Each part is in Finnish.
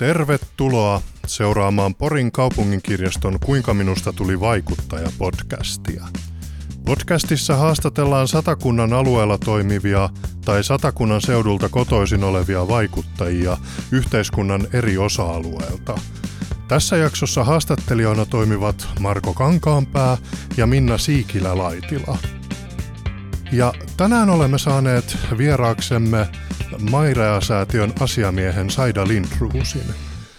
Tervetuloa seuraamaan Porin kaupunginkirjaston Kuinka minusta tuli vaikuttaja podcastia. Podcastissa haastatellaan satakunnan alueella toimivia tai satakunnan seudulta kotoisin olevia vaikuttajia yhteiskunnan eri osa-alueilta. Tässä jaksossa haastattelijoina toimivat Marko Kankaanpää ja Minna Siikilä-Laitila. Ja tänään olemme saaneet vieraaksemme Mairea-säätiön asiamiehen Saida Lindruusin.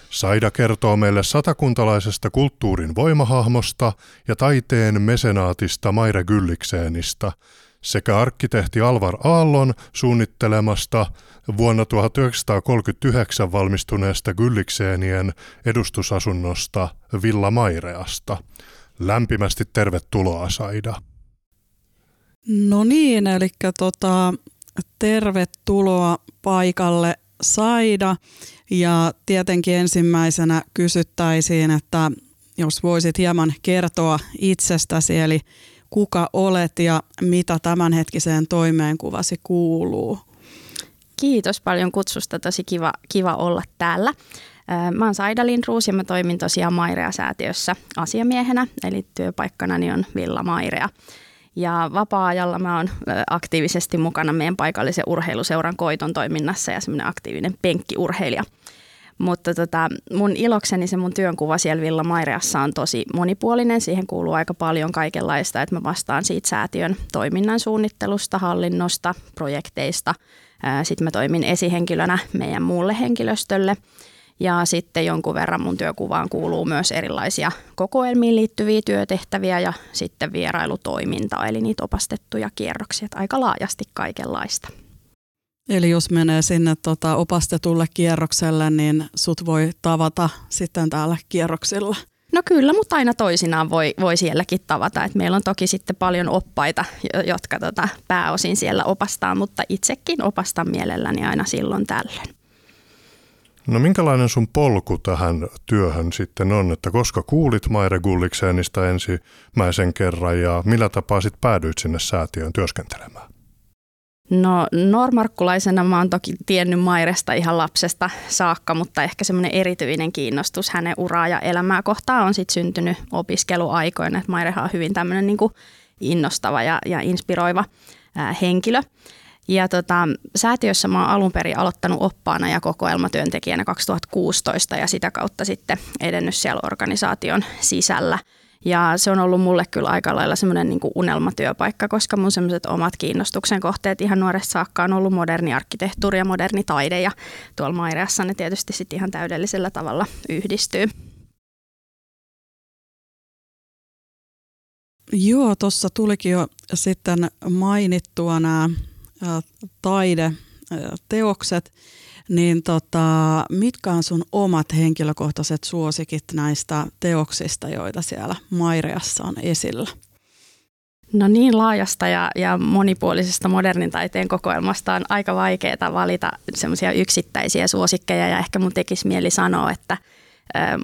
Saida kertoo meille satakuntalaisesta kulttuurin voimahahmosta ja taiteen mesenaatista Maire Gyllikseenistä sekä arkkitehti Alvar Aallon suunnittelemasta vuonna 1939 valmistuneesta Gyllikseenien edustusasunnosta Villa Maireasta. Lämpimästi tervetuloa Saida. No niin, eli tota, tervetuloa paikalle Saida. Ja tietenkin ensimmäisenä kysyttäisiin, että jos voisit hieman kertoa itsestäsi, eli kuka olet ja mitä tämänhetkiseen toimeenkuvasi kuuluu. Kiitos paljon kutsusta, tosi kiva, kiva olla täällä. Mä oon Saida Lindruus ja mä toimin tosiaan Mairea-säätiössä asiamiehenä, eli työpaikkanani on Villa Mairea. Ja vapaa-ajalla mä oon aktiivisesti mukana meidän paikallisen urheiluseuran koiton toiminnassa ja semmoinen aktiivinen penkkiurheilija. Mutta tota, mun ilokseni se mun työnkuva siellä Villa Maireassa on tosi monipuolinen. Siihen kuuluu aika paljon kaikenlaista, että mä vastaan siitä säätiön toiminnan suunnittelusta, hallinnosta, projekteista. Sitten mä toimin esihenkilönä meidän muulle henkilöstölle – ja sitten jonkun verran mun työkuvaan kuuluu myös erilaisia kokoelmiin liittyviä työtehtäviä ja sitten vierailutoimintaa, eli niitä opastettuja kierroksia, aika laajasti kaikenlaista. Eli jos menee sinne tota opastetulle kierrokselle, niin sut voi tavata sitten täällä kierroksilla? No kyllä, mutta aina toisinaan voi, voi sielläkin tavata. Et meillä on toki sitten paljon oppaita, jotka tota pääosin siellä opastaa, mutta itsekin opastan mielelläni aina silloin tällöin. No minkälainen sun polku tähän työhön sitten on, että koska kuulit Maire Gullikseenista ensimmäisen kerran ja millä tapaa sitten päädyit sinne säätiöön työskentelemään? No normarkkulaisena mä oon toki tiennyt Mairesta ihan lapsesta saakka, mutta ehkä semmoinen erityinen kiinnostus hänen uraa ja elämää kohtaan on sitten syntynyt opiskeluaikoina. Mairehan on hyvin tämmöinen niin innostava ja, ja inspiroiva ää, henkilö. Ja tota, säätiössä mä oon alun perin aloittanut oppaana ja kokoelmatyöntekijänä 2016 ja sitä kautta sitten edennyt siellä organisaation sisällä. Ja se on ollut mulle kyllä aika lailla semmoinen niin unelmatyöpaikka, koska mun semmoiset omat kiinnostuksen kohteet ihan nuoresta saakka on ollut moderni arkkitehtuuri ja moderni taide. Ja tuolla Maireassa ne tietysti sitten ihan täydellisellä tavalla yhdistyy. Joo, tuossa tulikin jo sitten mainittua nämä taideteokset, niin tota, mitkä on sun omat henkilökohtaiset suosikit näistä teoksista, joita siellä Maireassa on esillä? No niin laajasta ja, ja monipuolisesta modernin taiteen kokoelmasta on aika vaikeaa valita semmoisia yksittäisiä suosikkeja ja ehkä mun tekisi mieli sanoa, että –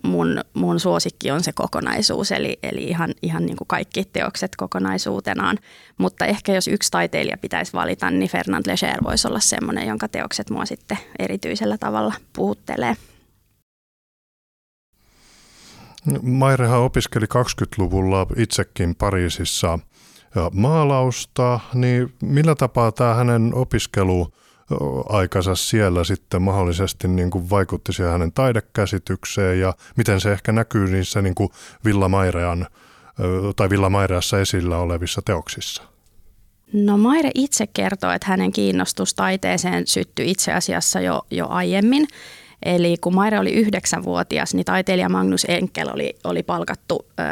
mun, mun suosikki on se kokonaisuus, eli, eli ihan, ihan niin kuin kaikki teokset kokonaisuutenaan. Mutta ehkä jos yksi taiteilija pitäisi valita, niin Fernand Leger voisi olla semmoinen, jonka teokset mua sitten erityisellä tavalla puhuttelee. Mairehan opiskeli 20-luvulla itsekin Pariisissa maalausta, niin millä tapaa tämä hänen opiskelu aikansa siellä sitten mahdollisesti niin kuin vaikutti siihen hänen taidekäsitykseen ja miten se ehkä näkyy niissä niin kuin Villa Mairean tai Villa Maireassa esillä olevissa teoksissa? No Maire itse kertoo, että hänen kiinnostus taiteeseen syttyi itse asiassa jo, jo aiemmin. Eli kun Maire oli yhdeksänvuotias, niin taiteilija Magnus Enkel oli, oli palkattu ö,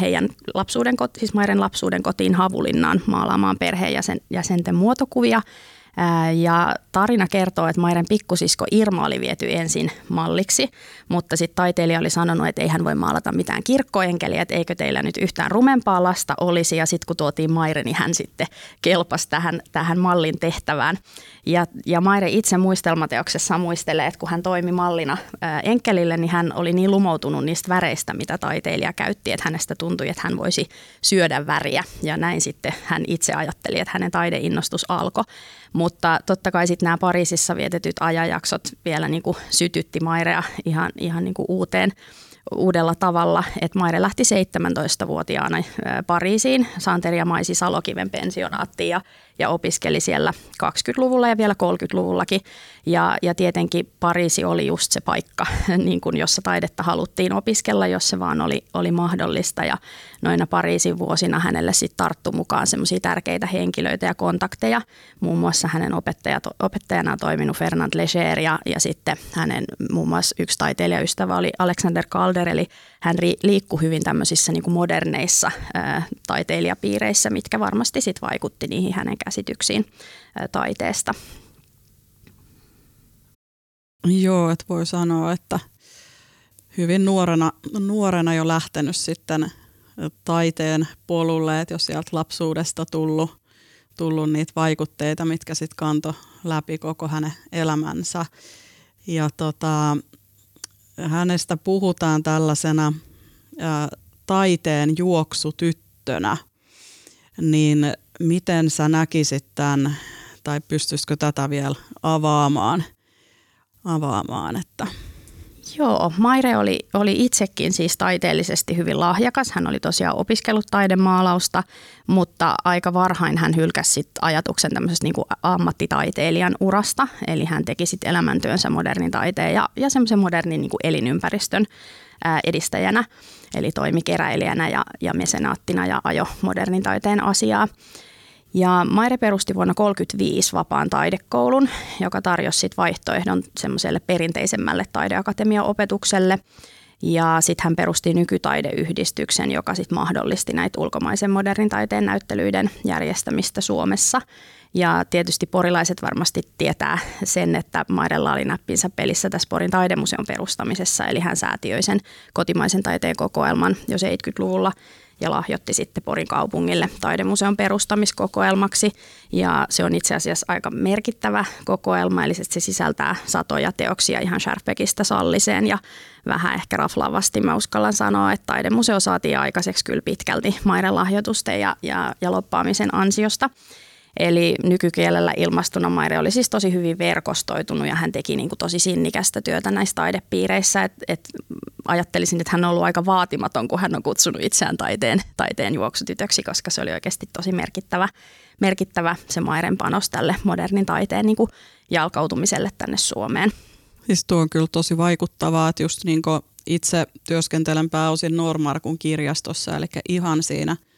heidän lapsuuden, siis Mairen lapsuuden kotiin Havulinnaan maalaamaan perheenjäsenten muotokuvia – ja tarina kertoo, että Mairen pikkusisko Irma oli viety ensin malliksi, mutta sitten taiteilija oli sanonut, että ei hän voi maalata mitään kirkkoenkeliä, että eikö teillä nyt yhtään rumempaa lasta olisi. Ja sitten kun tuotiin Maire, niin hän sitten kelpasi tähän, tähän mallin tehtävään. Ja, ja Maire itse muistelmateoksessa muistelee, että kun hän toimi mallina enkelille, niin hän oli niin lumoutunut niistä väreistä, mitä taiteilija käytti, että hänestä tuntui, että hän voisi syödä väriä. Ja näin sitten hän itse ajatteli, että hänen taideinnostus alkoi. Mutta totta kai sitten nämä Pariisissa vietetyt ajanjaksot vielä niin kuin sytytti Mairea ihan, ihan niin kuin uuteen uudella tavalla, että Maire lähti 17-vuotiaana Pariisiin. Santeria Maisi Salokiven pensionaattiin ja ja opiskeli siellä 20-luvulla ja vielä 30-luvullakin. Ja, ja tietenkin Pariisi oli just se paikka, niin kuin jossa taidetta haluttiin opiskella, jos se vaan oli, oli mahdollista. Ja noina Pariisin vuosina hänelle sitten tarttu mukaan semmoisia tärkeitä henkilöitä ja kontakteja. Muun muassa hänen opettajat, opettajana toiminut Fernand Leger ja, ja sitten hänen muun muassa yksi taiteilijaystävä oli Alexander Calder, eli hän liikkui hyvin tämmöisissä niin kuin moderneissa ää, taiteilijapiireissä, mitkä varmasti sitten vaikutti niihin hänen käsityksiin ää, taiteesta. Joo, että voi sanoa, että hyvin nuorena, nuorena jo lähtenyt sitten taiteen polulle, että jos sieltä lapsuudesta tullut, tullut niitä vaikutteita, mitkä sitten kanto läpi koko hänen elämänsä. Ja tota, hänestä puhutaan tällaisena ä, taiteen juoksutyttönä, niin miten sä näkisit tämän, tai pystyisikö tätä vielä avaamaan, avaamaan että Joo, Maire oli, oli itsekin siis taiteellisesti hyvin lahjakas. Hän oli tosiaan opiskellut taidemaalausta, mutta aika varhain hän hylkäsi sit ajatuksen tämmöisestä niin ammattitaiteilijan urasta. Eli hän teki sitten elämäntyönsä modernin taiteen ja, ja semmoisen modernin niin kuin elinympäristön ää, edistäjänä. Eli toimi keräilijänä ja, ja mesenaattina ja ajo modernin taiteen asiaa. Ja Maire perusti vuonna 1935 vapaan taidekoulun, joka tarjosi sit vaihtoehdon semmoiselle perinteisemmälle taideakatemiaopetukselle. Ja sitten hän perusti nykytaideyhdistyksen, joka sitten mahdollisti näitä ulkomaisen modernin taiteen näyttelyiden järjestämistä Suomessa. Ja tietysti porilaiset varmasti tietää sen, että Mairella oli näppinsä pelissä tässä Porin taidemuseon perustamisessa, eli hän säätiöi sen kotimaisen taiteen kokoelman jo 70-luvulla ja lahjoitti sitten Porin kaupungille taidemuseon perustamiskokoelmaksi. Ja se on itse asiassa aika merkittävä kokoelma, eli se sisältää satoja teoksia ihan Sharpekista salliseen ja vähän ehkä raflaavasti mä uskallan sanoa, että taidemuseo saatiin aikaiseksi kyllä pitkälti maiden lahjoitusten ja, ja, ja loppaamisen ansiosta. Eli nykykielellä ilmastuna Maire oli siis tosi hyvin verkostoitunut ja hän teki niin kuin tosi sinnikästä työtä näissä taidepiireissä. Et, et ajattelisin, että hän on ollut aika vaatimaton, kun hän on kutsunut itseään taiteen, taiteen juoksutytöksi, koska se oli oikeasti tosi merkittävä, merkittävä se Mairen panos tälle modernin taiteen niin kuin jalkautumiselle tänne Suomeen. Siis tuo on kyllä tosi vaikuttavaa, että just niin itse työskentelen pääosin Normarkun kirjastossa, eli ihan siinä –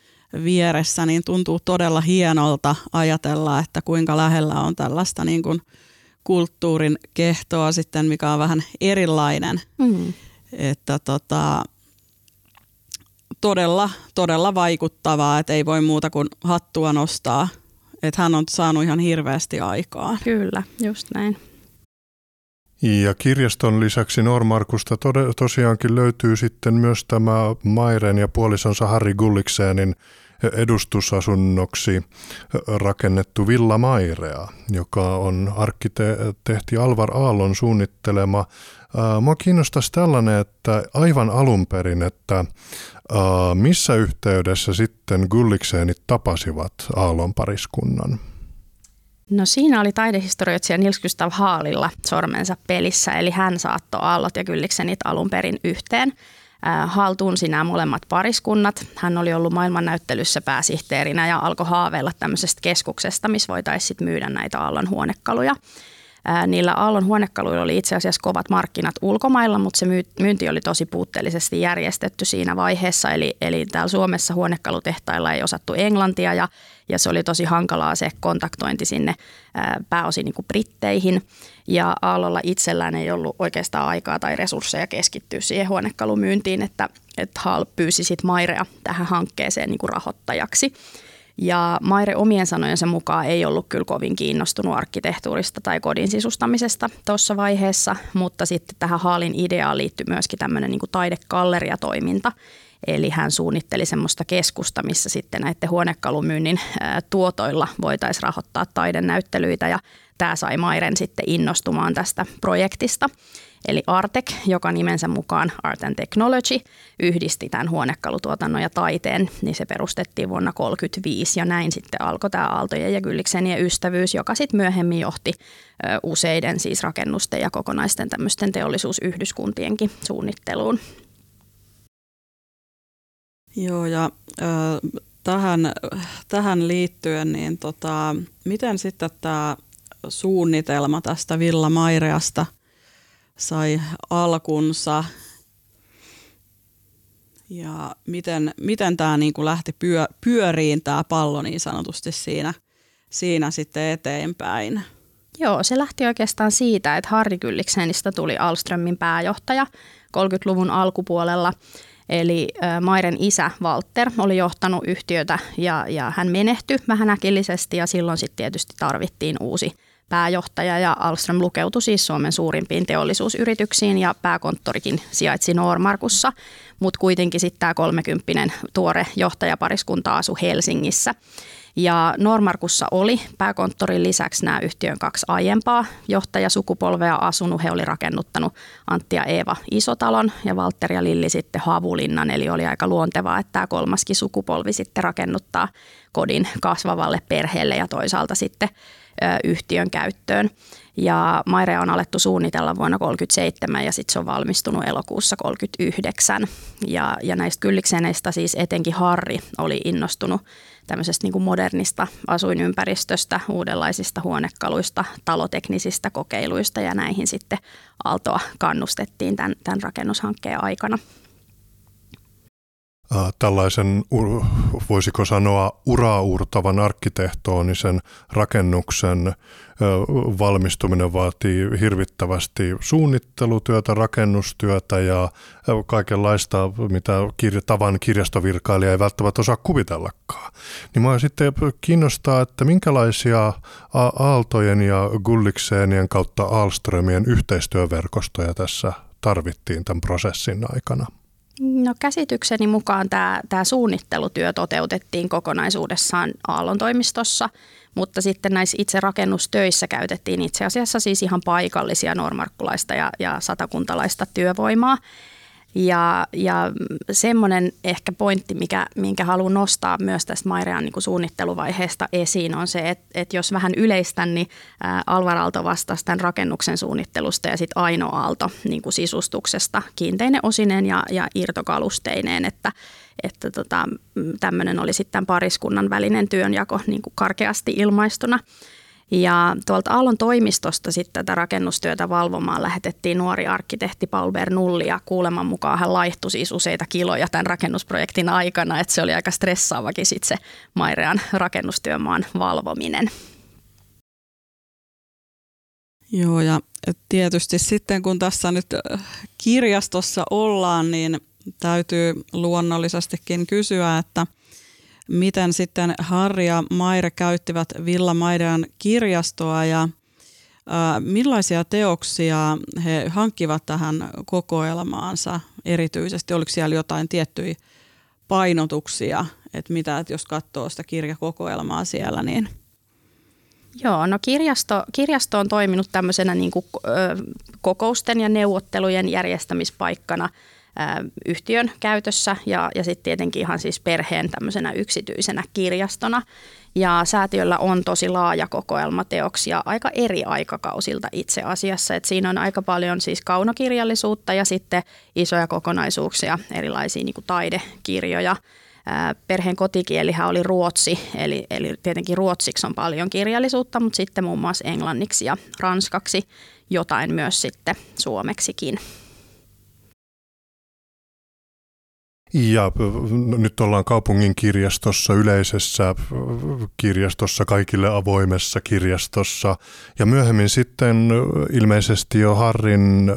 vieressä, niin tuntuu todella hienolta ajatella, että kuinka lähellä on tällaista niin kuin kulttuurin kehtoa sitten, mikä on vähän erilainen. Mm. Että tota, todella, todella vaikuttavaa, että ei voi muuta kuin hattua nostaa. Että hän on saanut ihan hirveästi aikaa. Kyllä, just näin. Ja kirjaston lisäksi Normarkusta to- tosiaankin löytyy sitten myös tämä Mairen ja puolisonsa Harry Gullikseenin edustusasunnoksi rakennettu Villa Mairea, joka on arkkitehti Alvar Aallon suunnittelema. Mua kiinnostaisi tällainen, että aivan alun perin, että missä yhteydessä sitten Gullikseenit tapasivat Aallon pariskunnan? No siinä oli taidehistorioitsija Nils Gustav Haalilla sormensa pelissä, eli hän saattoi Aallot ja Gulliksenit alun perin yhteen haltuunsi nämä molemmat pariskunnat. Hän oli ollut maailmannäyttelyssä pääsihteerinä ja alkoi haaveilla tämmöisestä keskuksesta, missä voitaisiin myydä näitä Aallon huonekaluja. Niillä Aallon huonekaluilla oli itse asiassa kovat markkinat ulkomailla, mutta se myynti oli tosi puutteellisesti järjestetty siinä vaiheessa. Eli, eli täällä Suomessa huonekalutehtailla ei osattu englantia ja, ja se oli tosi hankalaa se kontaktointi sinne pääosin niin kuin britteihin. Ja Aallolla itsellään ei ollut oikeastaan aikaa tai resursseja keskittyä siihen huonekalumyyntiin, että, että Hall pyysi sitten Mairea tähän hankkeeseen niin kuin rahoittajaksi. Ja Maire omien sanojensa mukaan ei ollut kyllä kovin kiinnostunut arkkitehtuurista tai kodin sisustamisesta tuossa vaiheessa, mutta sitten tähän Haalin ideaan liittyi myöskin tämmöinen niin taidekalleriatoiminta. Eli hän suunnitteli semmoista keskusta, missä sitten näiden huonekalumyynnin tuotoilla voitaisiin rahoittaa taidenäyttelyitä ja tämä sai Mairen sitten innostumaan tästä projektista. Eli Artek, joka nimensä mukaan Art and Technology, yhdisti tämän huonekalutuotannon ja taiteen, niin se perustettiin vuonna 1935 ja näin sitten alkoi tämä Aaltojen ja Gylliksenien ystävyys, joka sitten myöhemmin johti useiden siis rakennusten ja kokonaisten tämmöisten teollisuusyhdyskuntienkin suunnitteluun. Joo, ja äh, tähän, tähän liittyen, niin tota, miten sitten tämä suunnitelma tästä Villa Maireasta sai alkunsa ja miten, miten tämä niinku lähti pyö, pyöriin tämä pallo niin sanotusti siinä, siinä sitten eteenpäin? Joo, se lähti oikeastaan siitä, että Harri Kylliksenistä tuli Alströmin pääjohtaja 30-luvun alkupuolella. Eli Mairen isä Walter oli johtanut yhtiötä ja, ja hän menehtyi vähän äkillisesti ja silloin sitten tietysti tarvittiin uusi pääjohtaja ja Alström lukeutui siis Suomen suurimpiin teollisuusyrityksiin ja pääkonttorikin sijaitsi Normarkussa, mutta kuitenkin sitten tämä 30 tuore johtajapariskunta asui Helsingissä. Ja Normarkussa oli pääkonttorin lisäksi nämä yhtiön kaksi aiempaa johtajasukupolvea asunut. He oli rakennuttanut Antti ja Eeva Isotalon ja Valtteri ja Lilli sitten Havulinnan. Eli oli aika luontevaa, että tämä kolmaskin sukupolvi sitten rakennuttaa kodin kasvavalle perheelle ja toisaalta sitten yhtiön käyttöön. Ja Maire on alettu suunnitella vuonna 1937 ja sitten se on valmistunut elokuussa 1939. Ja, ja näistä kyllikseneistä siis etenkin Harri oli innostunut tämmöisestä niin kuin modernista asuinympäristöstä, uudenlaisista huonekaluista, taloteknisistä kokeiluista ja näihin sitten Aaltoa kannustettiin tämän, tämän rakennushankkeen aikana tällaisen, voisiko sanoa, uraurtavan arkkitehtoonisen rakennuksen valmistuminen vaatii hirvittävästi suunnittelutyötä, rakennustyötä ja kaikenlaista, mitä tavan kirjastovirkailija ei välttämättä osaa kuvitellakaan. Niin mä sitten kiinnostaa, että minkälaisia Aaltojen ja Gullikseenien kautta Alströmien yhteistyöverkostoja tässä tarvittiin tämän prosessin aikana. No käsitykseni mukaan tämä, tämä suunnittelutyö toteutettiin kokonaisuudessaan Aallon toimistossa, mutta sitten näissä itse rakennustöissä käytettiin itse asiassa siis ihan paikallisia normarkkulaista ja, ja satakuntalaista työvoimaa. Ja, ja semmoinen ehkä pointti, mikä, minkä haluan nostaa myös tästä Mairean niin suunnitteluvaiheesta esiin, on se, että, että jos vähän yleistän, niin Alvar Aalto vastasi tämän rakennuksen suunnittelusta ja sitten Aino Aalto niin kuin sisustuksesta kiinteinen osineen ja, ja irtokalusteineen, että, että tota, tämmöinen oli sitten pariskunnan välinen työnjako niin kuin karkeasti ilmaistuna. Ja tuolta Aallon toimistosta sitten tätä rakennustyötä valvomaan lähetettiin nuori arkkitehti Paul Bernulli ja kuuleman mukaan hän laihtui siis useita kiloja tämän rakennusprojektin aikana, että se oli aika stressaavakin sitten se Mairean rakennustyömaan valvominen. Joo ja tietysti sitten kun tässä nyt äh, kirjastossa ollaan, niin täytyy luonnollisestikin kysyä, että – miten sitten Harri ja Maire käyttivät Villa Mairean kirjastoa ja millaisia teoksia he hankkivat tähän kokoelmaansa erityisesti? Oliko siellä jotain tiettyjä painotuksia, että mitä, että jos katsoo sitä kirjakokoelmaa siellä, niin – Joo, no kirjasto, kirjasto on toiminut tämmöisenä niin kuin, ö, kokousten ja neuvottelujen järjestämispaikkana – yhtiön käytössä ja, ja sitten tietenkin ihan siis perheen tämmöisenä yksityisenä kirjastona. Ja säätiöllä on tosi laaja kokoelma teoksia aika eri aikakausilta itse asiassa. Et siinä on aika paljon siis kaunokirjallisuutta ja sitten isoja kokonaisuuksia, erilaisia niin kuin taidekirjoja. Perheen kotikielihän oli ruotsi, eli, eli tietenkin ruotsiksi on paljon kirjallisuutta, mutta sitten muun muassa englanniksi ja ranskaksi jotain myös sitten suomeksikin. Ja nyt ollaan kaupungin kirjastossa, yleisessä kirjastossa, kaikille avoimessa kirjastossa. Ja myöhemmin sitten ilmeisesti jo Harrin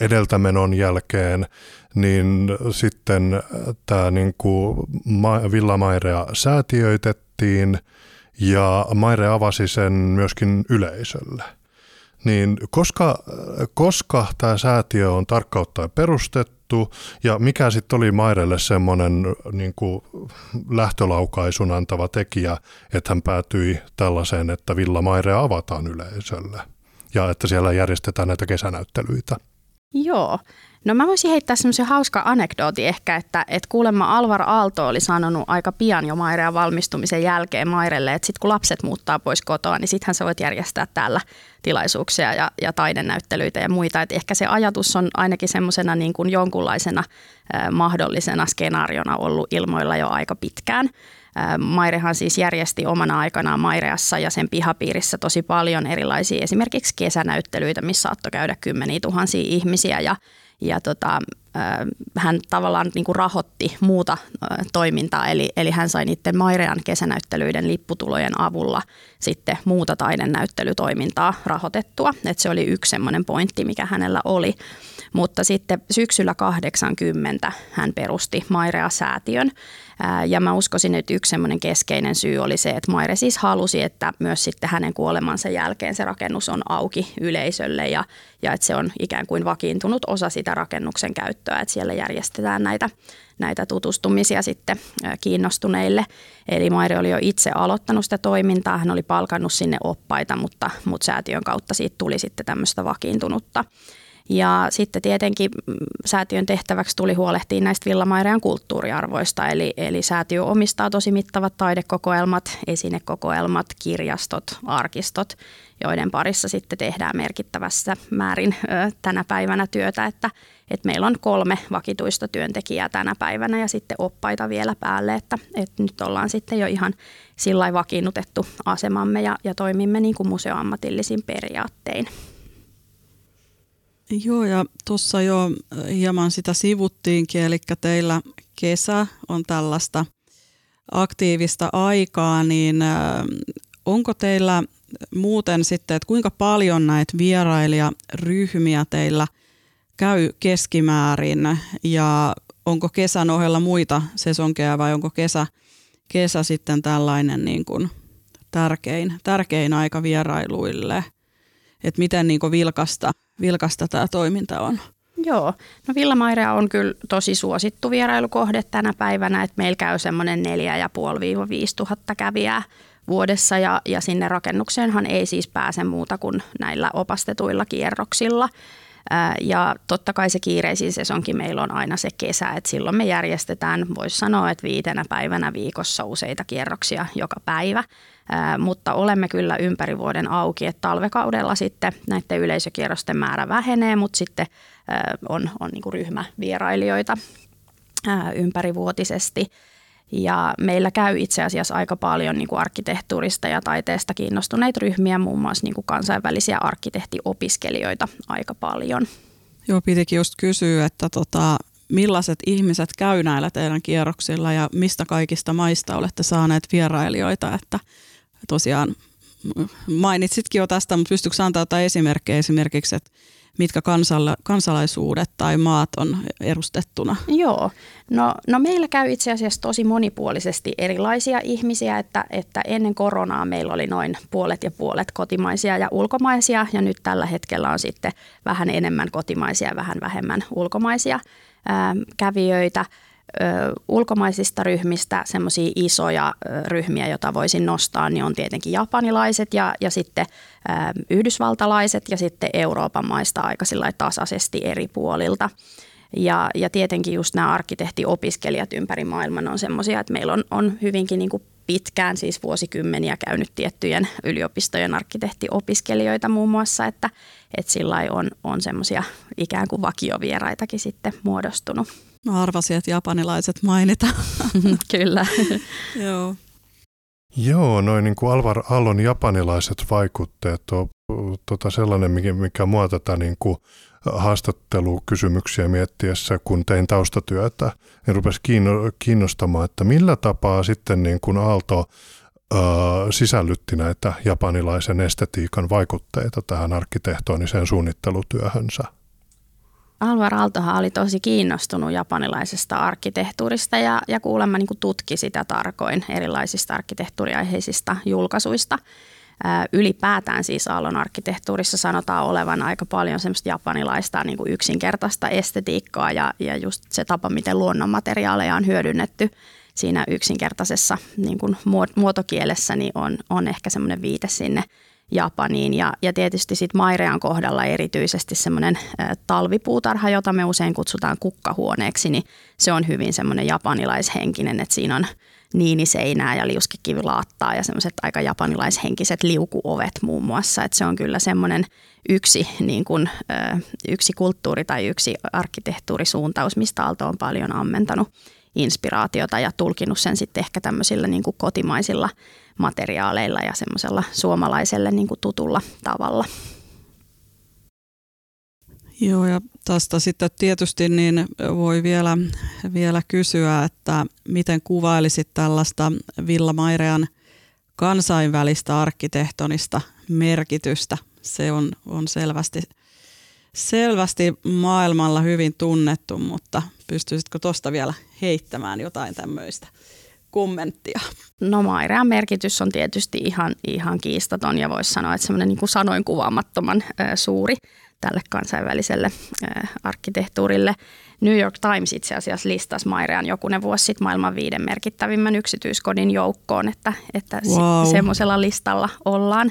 edeltämenon jälkeen, niin sitten tämä niin kuin Villa Mairea säätiöitettiin ja Maire avasi sen myöskin yleisölle. Niin koska, koska tämä säätiö on tarkkauttain perustettu, tapahtuu ja mikä sitten oli Mairelle semmoinen niin lähtölaukaisun antava tekijä, että hän päätyi tällaiseen, että Villa Maire avataan yleisölle. ja että siellä järjestetään näitä kesänäyttelyitä. Joo. No mä voisin heittää semmoisen hauska anekdooti ehkä, että, että kuulemma Alvar Aalto oli sanonut aika pian jo Mairea valmistumisen jälkeen Mairelle, että sitten kun lapset muuttaa pois kotoa, niin sittenhän sä voit järjestää täällä tilaisuuksia ja, ja taidenäyttelyitä ja muita. Et ehkä se ajatus on ainakin semmoisena niin kuin jonkunlaisena äh, mahdollisena skenaariona ollut ilmoilla jo aika pitkään. Mairehan siis järjesti omana aikanaan Maireassa ja sen pihapiirissä tosi paljon erilaisia esimerkiksi kesänäyttelyitä, missä saattoi käydä kymmeniä tuhansia ihmisiä ja, ja tota, hän tavallaan niin kuin rahoitti muuta toimintaa, eli, eli hän sai niiden Mairean kesänäyttelyiden lipputulojen avulla sitten muuta taidennäyttelytoimintaa rahoitettua. Et se oli yksi semmoinen pointti, mikä hänellä oli. Mutta sitten syksyllä 80 hän perusti Mairea-säätiön. Ja mä uskoisin, että yksi semmoinen keskeinen syy oli se, että Maire siis halusi, että myös sitten hänen kuolemansa jälkeen se rakennus on auki yleisölle ja, ja että se on ikään kuin vakiintunut osa sitä rakennuksen käyttöä, että siellä järjestetään näitä, näitä tutustumisia sitten kiinnostuneille. Eli Maire oli jo itse aloittanut sitä toimintaa, hän oli palkannut sinne oppaita, mutta, mutta säätiön kautta siitä tuli sitten tämmöistä vakiintunutta. Ja sitten tietenkin mm, säätiön tehtäväksi tuli huolehtia näistä Villamairean kulttuuriarvoista, eli, eli säätiö omistaa tosi mittavat taidekokoelmat, esinekokoelmat, kirjastot, arkistot, joiden parissa sitten tehdään merkittävässä määrin tänä päivänä työtä, että, että meillä on kolme vakituista työntekijää tänä päivänä ja sitten oppaita vielä päälle, että, että nyt ollaan sitten jo ihan sillä vakiinnutettu asemamme ja, ja toimimme niin kuin museoammatillisin periaattein. Joo, ja tuossa jo hieman sitä sivuttiinkin, eli teillä kesä on tällaista aktiivista aikaa, niin onko teillä muuten sitten, että kuinka paljon näitä vierailijaryhmiä teillä käy keskimäärin? Ja onko kesän ohella muita sesonkeja vai onko kesä, kesä sitten tällainen niin kuin tärkein, tärkein aika vierailuille, että miten niin vilkasta vilkasta tämä toiminta on? Joo, no Villamairea on kyllä tosi suosittu vierailukohde tänä päivänä, että meillä käy semmoinen 4,5-5 tuhatta kävijää vuodessa ja, ja sinne rakennukseenhan ei siis pääse muuta kuin näillä opastetuilla kierroksilla. Ja totta kai se kiireisin sesonkin meillä on aina se kesä, että silloin me järjestetään, voisi sanoa, että viitenä päivänä viikossa useita kierroksia joka päivä. Mutta olemme kyllä ympäri vuoden auki, että talvekaudella sitten näiden yleisökierrosten määrä vähenee, mutta sitten on, on niin kuin ryhmävierailijoita ympärivuotisesti. Ja meillä käy itse asiassa aika paljon niin kuin arkkitehtuurista ja taiteesta kiinnostuneita ryhmiä, muun muassa niin kuin kansainvälisiä arkkitehtiopiskelijoita aika paljon. Joo, pitikin just kysyä, että tota, millaiset ihmiset käy näillä teidän kierroksilla ja mistä kaikista maista olette saaneet vierailijoita, että tosiaan mainitsitkin jo tästä, mutta pystytkö antaa jotain esimerkkejä esimerkiksi, että mitkä kansala- kansalaisuudet tai maat on edustettuna? Joo, no, no meillä käy itse asiassa tosi monipuolisesti erilaisia ihmisiä, että, että ennen koronaa meillä oli noin puolet ja puolet kotimaisia ja ulkomaisia ja nyt tällä hetkellä on sitten vähän enemmän kotimaisia ja vähän vähemmän ulkomaisia ää, kävijöitä ö, ulkomaisista ryhmistä semmoisia isoja ö, ryhmiä, joita voisin nostaa, niin on tietenkin japanilaiset ja, ja sitten ö, yhdysvaltalaiset ja sitten Euroopan maista aika tasaisesti eri puolilta. Ja, ja tietenkin just nämä arkkitehtiopiskelijat ympäri maailman on semmoisia, että meillä on, on hyvinkin niin kuin pitkään, siis vuosikymmeniä käynyt tiettyjen yliopistojen arkkitehtiopiskelijoita muun muassa, että, että sillä on, on semmoisia ikään kuin vakiovieraitakin sitten muodostunut. Mä arvasin, että japanilaiset mainitaan. Kyllä. Joo. Joo, noin niin kuin Alvar Allon japanilaiset vaikutteet on tota sellainen, mikä, mikä mua tätä niin kuin haastattelukysymyksiä miettiessä, kun tein taustatyötä, niin rupesi kiinnostamaan, että millä tapaa sitten niin kuin Aalto sisällytti näitä japanilaisen estetiikan vaikutteita tähän arkkitehtoniseen suunnittelutyöhönsä. Alvar Aaltohan oli tosi kiinnostunut japanilaisesta arkkitehtuurista ja, ja kuulemma niin tutki sitä tarkoin erilaisista arkkitehtuuriaiheisista julkaisuista. ylipäätään siis Aallon arkkitehtuurissa sanotaan olevan aika paljon semmoista japanilaista niin yksinkertaista estetiikkaa ja, ja just se tapa, miten luonnonmateriaaleja on hyödynnetty siinä yksinkertaisessa niin kuin muotokielessä, niin on, on ehkä semmoinen viite sinne Japaniin. Ja, ja tietysti sitten Mairean kohdalla erityisesti semmoinen talvipuutarha, jota me usein kutsutaan kukkahuoneeksi, niin se on hyvin semmoinen japanilaishenkinen, että siinä on niiniseinää ja liuskekivilaattaa ja semmoiset aika japanilaishenkiset liukuovet muun muassa. Että se on kyllä semmoinen yksi, niin kuin, yksi kulttuuri tai yksi arkkitehtuurisuuntaus, mistä Aalto on paljon ammentanut inspiraatiota ja tulkinut sen sitten ehkä tämmöisillä niin kuin kotimaisilla materiaaleilla ja semmoisella suomalaiselle niin kuin tutulla tavalla. Joo, ja tästä sitten tietysti niin voi vielä, vielä kysyä, että miten kuvailisit tällaista Villa Mairean kansainvälistä arkkitehtonista merkitystä. Se on, on selvästi, selvästi maailmalla hyvin tunnettu, mutta pystyisitkö tuosta vielä heittämään jotain tämmöistä kommenttia? No Mairean merkitys on tietysti ihan, ihan kiistaton ja voisi sanoa, että semmoinen niin sanoin kuvaamattoman suuri tälle kansainväliselle äh, arkkitehtuurille. New York Times itse asiassa listasi Mairean jokunen vuosi sitten maailman viiden merkittävimmän yksityiskodin joukkoon, että, että wow. semmoisella listalla ollaan.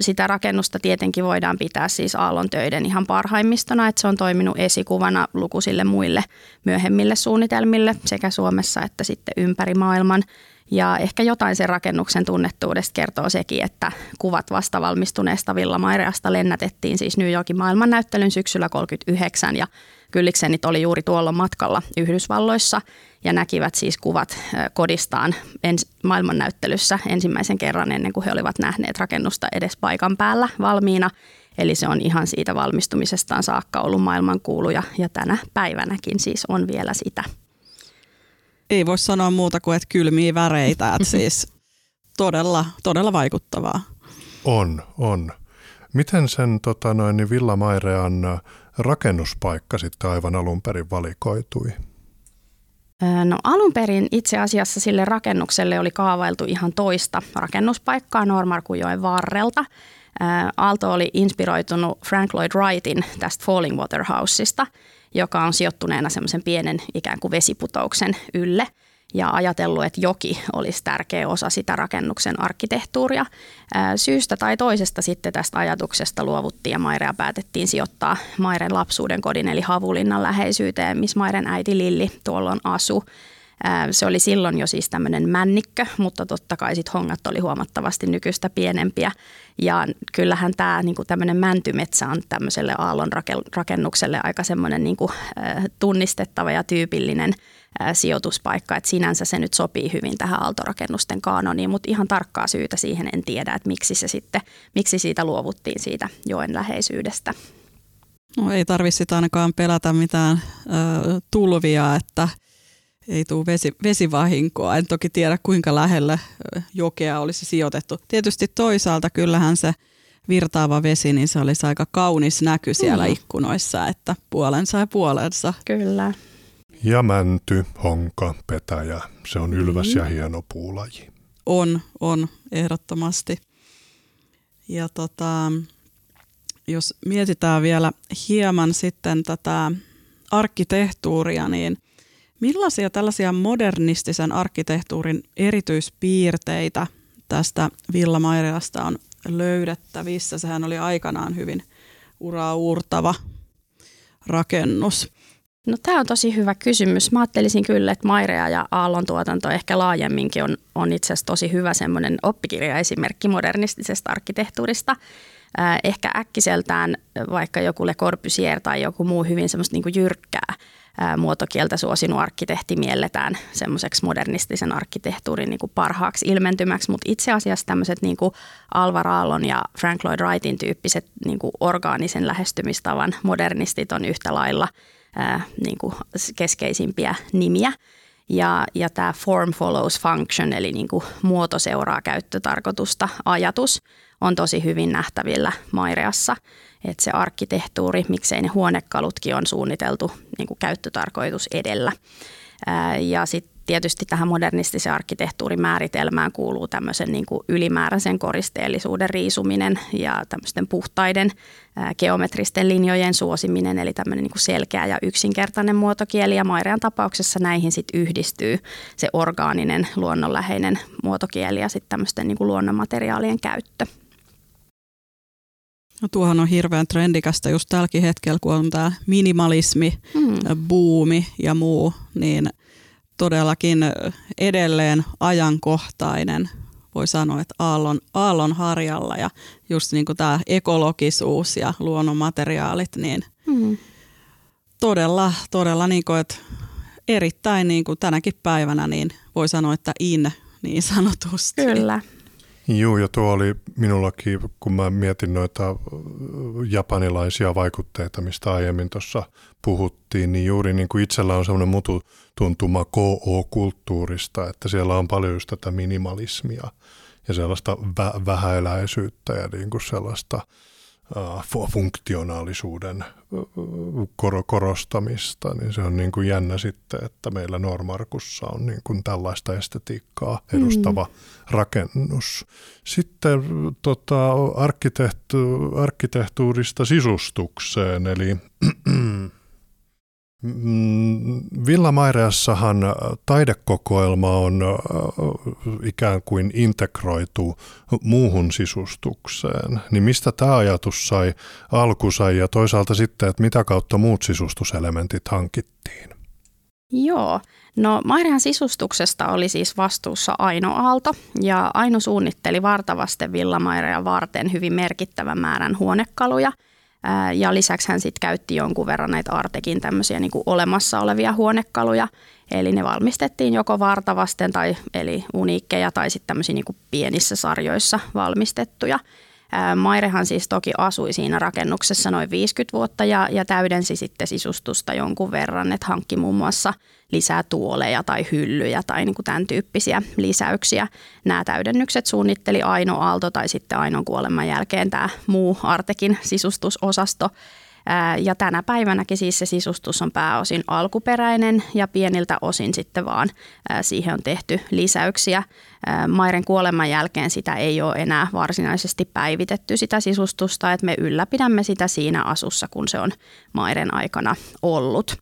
Sitä rakennusta tietenkin voidaan pitää siis Aallon töiden ihan parhaimmistona, että se on toiminut esikuvana lukuisille muille myöhemmille suunnitelmille sekä Suomessa että sitten ympäri maailman. Ja ehkä jotain sen rakennuksen tunnettuudesta kertoo sekin, että kuvat vastavalmistuneesta Villa Maireasta lennätettiin siis New Yorkin maailmannäyttelyn syksyllä 39 ja Kylliksenit oli juuri tuolla matkalla Yhdysvalloissa ja näkivät siis kuvat kodistaan ens, maailmannäyttelyssä ensimmäisen kerran ennen kuin he olivat nähneet rakennusta edes paikan päällä valmiina. Eli se on ihan siitä valmistumisestaan saakka ollut maailmankuuluja ja tänä päivänäkin siis on vielä sitä ei voi sanoa muuta kuin, että kylmiä väreitä, että siis todella, todella vaikuttavaa. On, on. Miten sen tota noin, niin Villa Mairean rakennuspaikka sitten aivan alun perin valikoitui? No alun perin itse asiassa sille rakennukselle oli kaavailtu ihan toista rakennuspaikkaa Normarkujoen varrelta. Aalto oli inspiroitunut Frank Lloyd Wrightin tästä Falling Water Houseista – joka on sijoittuneena semmoisen pienen ikään kuin vesiputouksen ylle ja ajatellut, että joki olisi tärkeä osa sitä rakennuksen arkkitehtuuria. Syystä tai toisesta sitten tästä ajatuksesta luovuttiin ja Mairea päätettiin sijoittaa Mairen lapsuuden kodin eli Havulinnan läheisyyteen, missä Mairen äiti Lilli tuolloin asu. Se oli silloin jo siis tämmöinen männikkö, mutta totta kai sit hongat oli huomattavasti nykyistä pienempiä. Ja kyllähän tämä niinku tämmöinen mäntymetsä on tämmöiselle aallon rakennukselle aika semmoinen niinku, tunnistettava ja tyypillinen sijoituspaikka, että sinänsä se nyt sopii hyvin tähän aaltorakennusten kaanoniin, mutta ihan tarkkaa syytä siihen en tiedä, että miksi se sitten, miksi siitä luovuttiin siitä joen läheisyydestä. No ei tarvitse ainakaan pelätä mitään ö, tulvia, että ei tule vesi, vesivahinkoa. En toki tiedä, kuinka lähellä jokea olisi sijoitettu. Tietysti toisaalta kyllähän se virtaava vesi, niin se olisi aika kaunis näky siellä mm. ikkunoissa, että puolensa ja puolensa. Kyllä. Ja mänty, honka, petäjä, se on ylväs mm. ja hieno puulaji. On, on, ehdottomasti. Ja tota, jos mietitään vielä hieman sitten tätä arkkitehtuuria, niin – Millaisia tällaisia modernistisen arkkitehtuurin erityispiirteitä tästä Villa Mairelasta on löydettävissä? Sehän oli aikanaan hyvin uraa uurtava rakennus. No tämä on tosi hyvä kysymys. Mä ajattelisin kyllä, että Mairea ja Aallon tuotanto ehkä laajemminkin on, on itse asiassa tosi hyvä semmoinen oppikirjaesimerkki modernistisesta arkkitehtuurista. ehkä äkkiseltään vaikka joku Le Corbusier tai joku muu hyvin semmoista niin jyrkkää muotokieltä suosinut arkkitehti mielletään semmoiseksi modernistisen arkkitehtuurin niin kuin parhaaksi ilmentymäksi, mutta itse asiassa tämmöiset niin kuin Alvar Aallon ja Frank Lloyd Wrightin tyyppiset niin kuin orgaanisen lähestymistavan modernistit on yhtä lailla ää, niin kuin keskeisimpiä nimiä. Ja, ja tämä form follows function, eli niin kuin muoto seuraa käyttötarkoitusta ajatus, on tosi hyvin nähtävillä Maireassa – että se arkkitehtuuri, miksei ne huonekalutkin on suunniteltu niin kuin käyttötarkoitus edellä. Ja sitten tietysti tähän modernistisen arkkitehtuurin määritelmään kuuluu tämmöisen niin kuin ylimääräisen koristeellisuuden riisuminen ja tämmöisten puhtaiden geometristen linjojen suosiminen, eli tämmöinen niin kuin selkeä ja yksinkertainen muotokieli. Ja Mairean tapauksessa näihin sitten yhdistyy se orgaaninen, luonnonläheinen muotokieli ja sitten tämmöisten niin kuin luonnonmateriaalien käyttö. No tuohan on hirveän trendikästä just tälläkin hetkellä, kun on tämä minimalismi, mm. buumi ja muu, niin todellakin edelleen ajankohtainen, voi sanoa, että aallon, aallon harjalla ja just niin kuin tämä ekologisuus ja luonnonmateriaalit, niin mm. todella, todella niin kuin, että erittäin niin kuin tänäkin päivänä niin voi sanoa, että in niin sanotusti. Kyllä. Joo, ja tuo oli minullakin, kun mä mietin noita japanilaisia vaikutteita, mistä aiemmin tuossa puhuttiin, niin juuri niin kuin itsellä on semmoinen mutu tuntuma KO-kulttuurista, että siellä on paljon just tätä minimalismia ja sellaista vä- vähäeläisyyttä ja niin kuin sellaista – funktionaalisuuden korostamista, niin se on niin kuin jännä sitten, että meillä Normarkussa on niin kuin tällaista estetiikkaa edustava mm. rakennus. Sitten tota, arkkitehtu- arkkitehtuurista sisustukseen, eli Mm, Villa Maireassahan taidekokoelma on ikään kuin integroitu muuhun sisustukseen. Niin mistä tämä ajatus sai alkunsa ja toisaalta sitten, että mitä kautta muut sisustuselementit hankittiin? Joo, no Mairean sisustuksesta oli siis vastuussa Aino Aalto ja Aino suunnitteli vartavasten Villa Mairea varten hyvin merkittävän määrän huonekaluja – ja lisäksi hän sitten käytti jonkun verran näitä Artekin tämmöisiä niin olemassa olevia huonekaluja. Eli ne valmistettiin joko vartavasten tai eli uniikkeja tai sitten tämmöisiä niin pienissä sarjoissa valmistettuja. Mairehan siis toki asui siinä rakennuksessa noin 50 vuotta ja, ja täydensi sitten sisustusta jonkun verran, että hankki muun muassa lisää tuoleja tai hyllyjä tai niin kuin tämän tyyppisiä lisäyksiä. Nämä täydennykset suunnitteli Aino Aalto tai sitten Ainon kuoleman jälkeen tämä muu Artekin sisustusosasto. Ja tänä päivänäkin siis se sisustus on pääosin alkuperäinen ja pieniltä osin sitten vaan siihen on tehty lisäyksiä. Mairen kuoleman jälkeen sitä ei ole enää varsinaisesti päivitetty sitä sisustusta, että me ylläpidämme sitä siinä asussa, kun se on Mairen aikana ollut.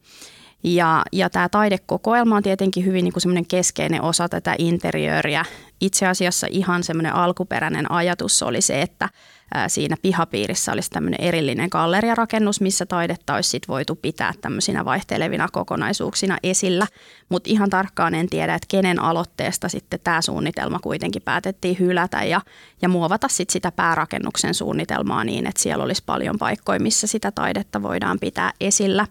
Ja, ja tämä taidekokoelma on tietenkin hyvin niin kuin keskeinen osa tätä interiööriä. Itse asiassa ihan semmoinen alkuperäinen ajatus oli se, että siinä pihapiirissä olisi tämmöinen erillinen galleriarakennus, missä taidetta olisi sit voitu pitää tämmöisinä vaihtelevina kokonaisuuksina esillä. Mutta ihan tarkkaan en tiedä, että kenen aloitteesta sitten tämä suunnitelma kuitenkin päätettiin hylätä ja, ja muovata sit sitä päärakennuksen suunnitelmaa niin, että siellä olisi paljon paikkoja, missä sitä taidetta voidaan pitää esillä.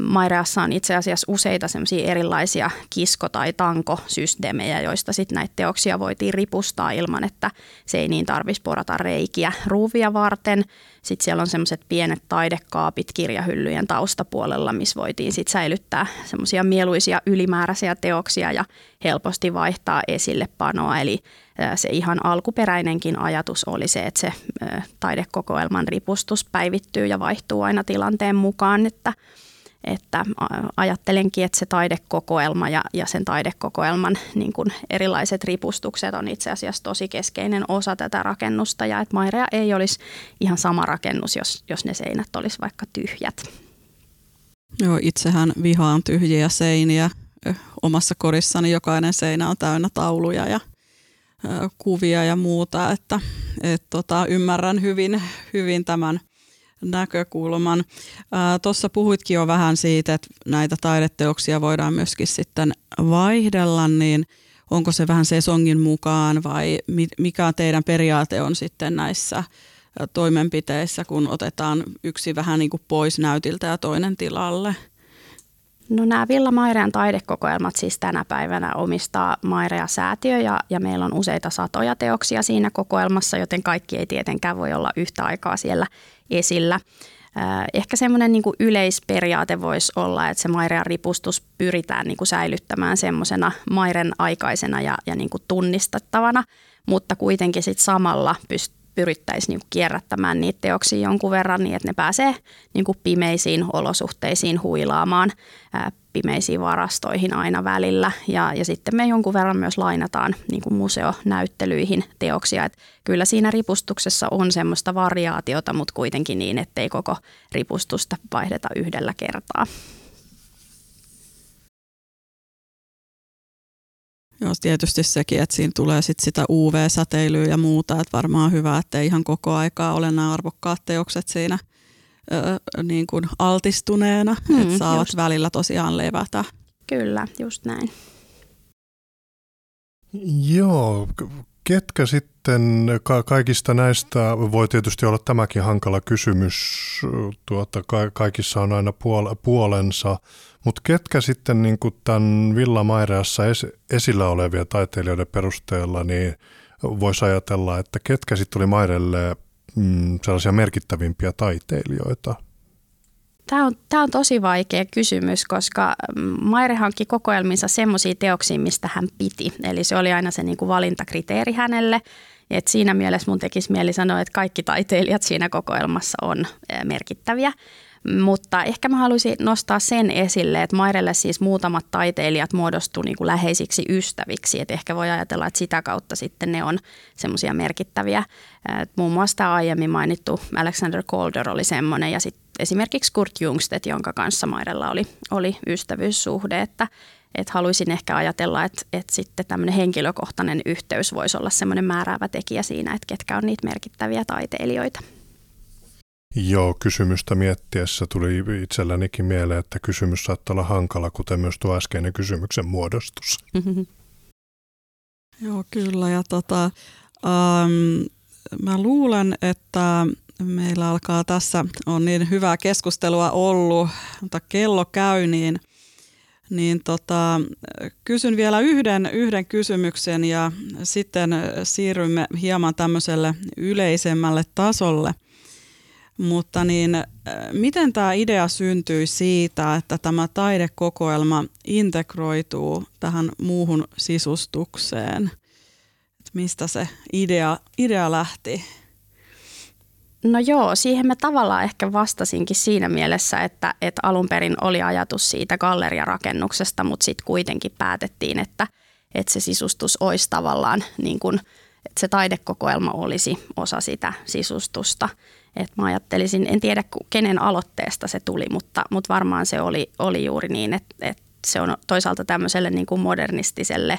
Maireassa on itse asiassa useita semmoisia erilaisia kisko- tai tankosysteemejä, joista sitten näitä teoksia voitiin ripustaa ilman, että se ei niin tarvitsisi porata reikiä ruuvia varten. Sitten siellä on semmoiset pienet taidekaapit kirjahyllyjen taustapuolella, missä voitiin sitten säilyttää semmoisia mieluisia ylimääräisiä teoksia ja helposti vaihtaa esille panoa. Eli se ihan alkuperäinenkin ajatus oli se, että se taidekokoelman ripustus päivittyy ja vaihtuu aina tilanteen mukaan, että että ajattelenkin, että se taidekokoelma ja, ja sen taidekokoelman niin kuin erilaiset ripustukset on itse asiassa tosi keskeinen osa tätä rakennusta ja että Mairea ei olisi ihan sama rakennus, jos, jos ne seinät olisi vaikka tyhjät. Joo, itsehän vihaan tyhjiä seiniä. Omassa kodissani jokainen seinä on täynnä tauluja ja kuvia ja muuta, että et tota, ymmärrän hyvin, hyvin tämän – näkökulman. Tuossa puhuitkin jo vähän siitä, että näitä taideteoksia voidaan myöskin sitten vaihdella, niin onko se vähän sesongin mukaan vai mikä teidän periaate on sitten näissä toimenpiteissä, kun otetaan yksi vähän niin kuin pois näytiltä ja toinen tilalle? No nämä Villa Mairean taidekokoelmat siis tänä päivänä omistaa Mairea säätiö ja, ja meillä on useita satoja teoksia siinä kokoelmassa, joten kaikki ei tietenkään voi olla yhtä aikaa siellä esillä. Ehkä semmoinen niin yleisperiaate voisi olla, että se Mairean ripustus pyritään niin kuin säilyttämään semmoisena Mairen aikaisena ja, ja niin kuin tunnistettavana, mutta kuitenkin sit samalla pyst- pyrittäisiin niin kierrättämään niitä teoksia jonkun verran niin, että ne pääsee niin kuin pimeisiin olosuhteisiin huilaamaan ää, pimeisiin varastoihin aina välillä. Ja, ja sitten me jonkun verran myös lainataan niin kuin museonäyttelyihin teoksia. Et kyllä siinä ripustuksessa on semmoista variaatiota, mutta kuitenkin niin, ettei koko ripustusta vaihdeta yhdellä kertaa. Joo, tietysti sekin, että siinä tulee sit sitä UV-säteilyä ja muuta, että varmaan hyvä, että ei ihan koko aikaa ole nämä arvokkaat teokset siinä ö, niin kuin altistuneena, hmm, että saavat just. välillä tosiaan levätä. Kyllä, just näin. Joo, ketkä sitten ka- kaikista näistä, voi tietysti olla tämäkin hankala kysymys, tuota, ka- kaikissa on aina puol- puolensa, mutta ketkä sitten niin tämän Villa Maireassa es- esillä olevia taiteilijoiden perusteella, niin voisi ajatella, että ketkä sitten oli Mairelle mm, sellaisia merkittävimpiä taiteilijoita – Tämä on, tämä on tosi vaikea kysymys, koska mm, Maire hankki kokoelminsa semmoisia teoksia, mistä hän piti. Eli se oli aina se niin kuin valintakriteeri hänelle. Et siinä mielessä mun tekisi mieli sanoa, että kaikki taiteilijat siinä kokoelmassa on merkittäviä. Mutta ehkä mä haluaisin nostaa sen esille, että Mairelle siis muutamat taiteilijat muodostu niin kuin läheisiksi ystäviksi. Et ehkä voi ajatella, että sitä kautta sitten ne on semmoisia merkittäviä. Et muun muassa tämä aiemmin mainittu Alexander Calder oli semmoinen ja sitten esimerkiksi Kurt Jungstedt, jonka kanssa Mairella oli, oli ystävyyssuhde. Että, et haluaisin ehkä ajatella, että, että sitten tämmöinen henkilökohtainen yhteys voisi olla semmoinen määräävä tekijä siinä, että ketkä on niitä merkittäviä taiteilijoita. Joo, kysymystä miettiessä tuli itsellänikin mieleen, että kysymys saattaa olla hankala, kuten myös tuo äskeinen kysymyksen muodostus. Joo, kyllä. Ja tota, ähm, mä luulen, että meillä alkaa tässä, on niin hyvää keskustelua ollut, mutta kello käy, niin, niin tota, kysyn vielä yhden, yhden kysymyksen ja sitten siirrymme hieman tämmöiselle yleisemmälle tasolle – mutta niin, miten tämä idea syntyi siitä, että tämä taidekokoelma integroituu tähän muuhun sisustukseen? Et mistä se idea, idea lähti? No joo, siihen mä tavallaan ehkä vastasinkin siinä mielessä, että, että alun perin oli ajatus siitä galleriarakennuksesta, mutta sitten kuitenkin päätettiin, että, että se sisustus olisi tavallaan niin kuin, että se taidekokoelma olisi osa sitä sisustusta. Et mä ajattelisin, en tiedä kenen aloitteesta se tuli, mutta, mutta varmaan se oli, oli juuri niin, että, että se on toisaalta tämmöiselle niin kuin modernistiselle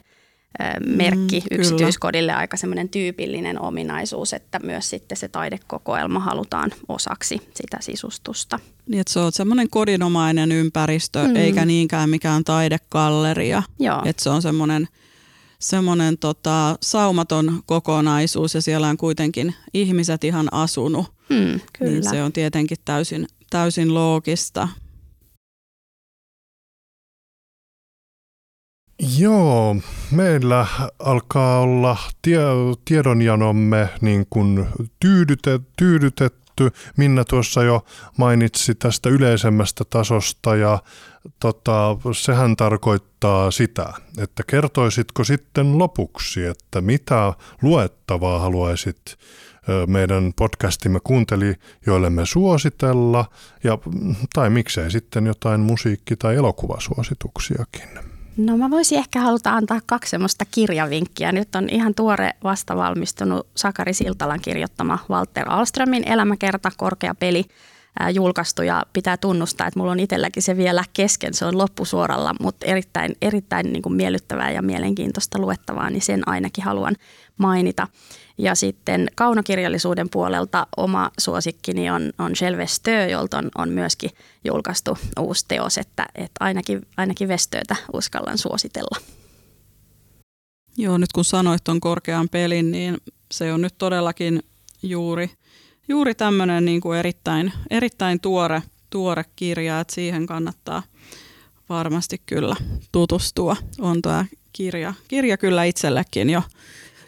merkki mm, yksityiskodille aika semmoinen tyypillinen ominaisuus, että myös sitten se taidekokoelma halutaan osaksi sitä sisustusta. Niin, että se on semmoinen kodinomainen ympäristö, mm. eikä niinkään mikään taidekalleria. Joo. Että se on semmoinen – semmoinen tota, saumaton kokonaisuus ja siellä on kuitenkin ihmiset ihan asunut. Hmm, kyllä. Niin se on tietenkin täysin, täysin loogista. Joo, meillä alkaa olla tie, tiedonjanomme niin kuin tyydytet, tyydytetty. Minna tuossa jo mainitsi tästä yleisemmästä tasosta ja tota, sehän tarkoittaa sitä, että kertoisitko sitten lopuksi, että mitä luettavaa haluaisit meidän podcastimme kuuntelijoillemme suositella, ja, tai miksei sitten jotain musiikki- tai elokuvasuosituksiakin. No mä voisin ehkä haluta antaa kaksi semmoista kirjavinkkiä. Nyt on ihan tuore vastavalmistunut Sakari Siltalan kirjoittama Walter Alströmin elämäkerta, korkea peli julkaistu ja pitää tunnustaa, että mulla on itselläkin se vielä kesken, se on loppusuoralla, mutta erittäin, erittäin niin kuin miellyttävää ja mielenkiintoista luettavaa, niin sen ainakin haluan mainita. Ja sitten kaunokirjallisuuden puolelta oma suosikkini on, on Stö, jolta on, on myöskin julkaistu uusi teos, että, että ainakin, ainakin Vestöötä uskallan suositella. Joo, nyt kun sanoit tuon korkean pelin, niin se on nyt todellakin juuri – juuri tämmöinen niin kuin erittäin, erittäin tuore, tuore kirja, että siihen kannattaa varmasti kyllä tutustua. On tämä kirja, kirja kyllä itsellekin jo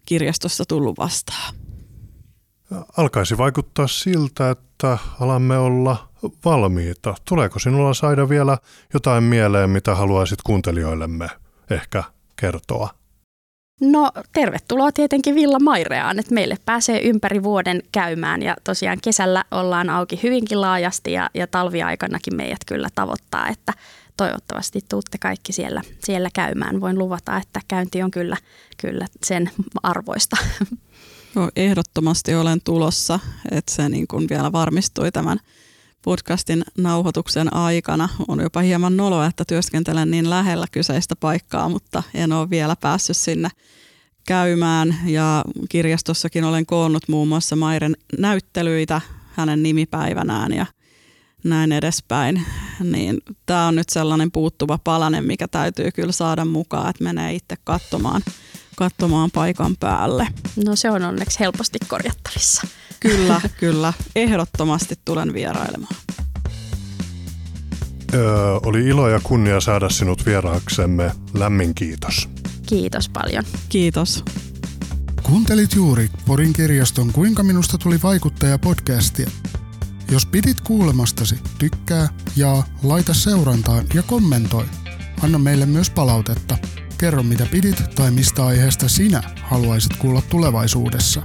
kirjastossa tullut vastaan. Alkaisi vaikuttaa siltä, että alamme olla valmiita. Tuleeko sinulla saada vielä jotain mieleen, mitä haluaisit kuuntelijoillemme ehkä kertoa? No tervetuloa tietenkin Villa Maireaan, että meille pääsee ympäri vuoden käymään ja tosiaan kesällä ollaan auki hyvinkin laajasti ja, ja talviaikanakin meidät kyllä tavoittaa, että toivottavasti tuutte kaikki siellä, siellä käymään. Voin luvata, että käynti on kyllä, kyllä sen arvoista. No, ehdottomasti olen tulossa, että se niin kuin vielä varmistui tämän podcastin nauhoituksen aikana. On jopa hieman noloa, että työskentelen niin lähellä kyseistä paikkaa, mutta en ole vielä päässyt sinne käymään. Ja kirjastossakin olen koonnut muun muassa Mairen näyttelyitä hänen nimipäivänään ja näin edespäin. Niin tämä on nyt sellainen puuttuva palanen, mikä täytyy kyllä saada mukaan, että menee itse katsomaan, katsomaan paikan päälle. No se on onneksi helposti korjattavissa. Kyllä, kyllä. Ehdottomasti tulen vierailemaan. Öö, oli ilo ja kunnia saada sinut vieraaksemme. Lämmin kiitos. Kiitos paljon. Kiitos. Kuuntelit juuri Porin kirjaston Kuinka minusta tuli vaikuttaja podcastia. Jos pidit kuulemastasi, tykkää, ja laita seurantaan ja kommentoi. Anna meille myös palautetta. Kerro mitä pidit tai mistä aiheesta sinä haluaisit kuulla tulevaisuudessa.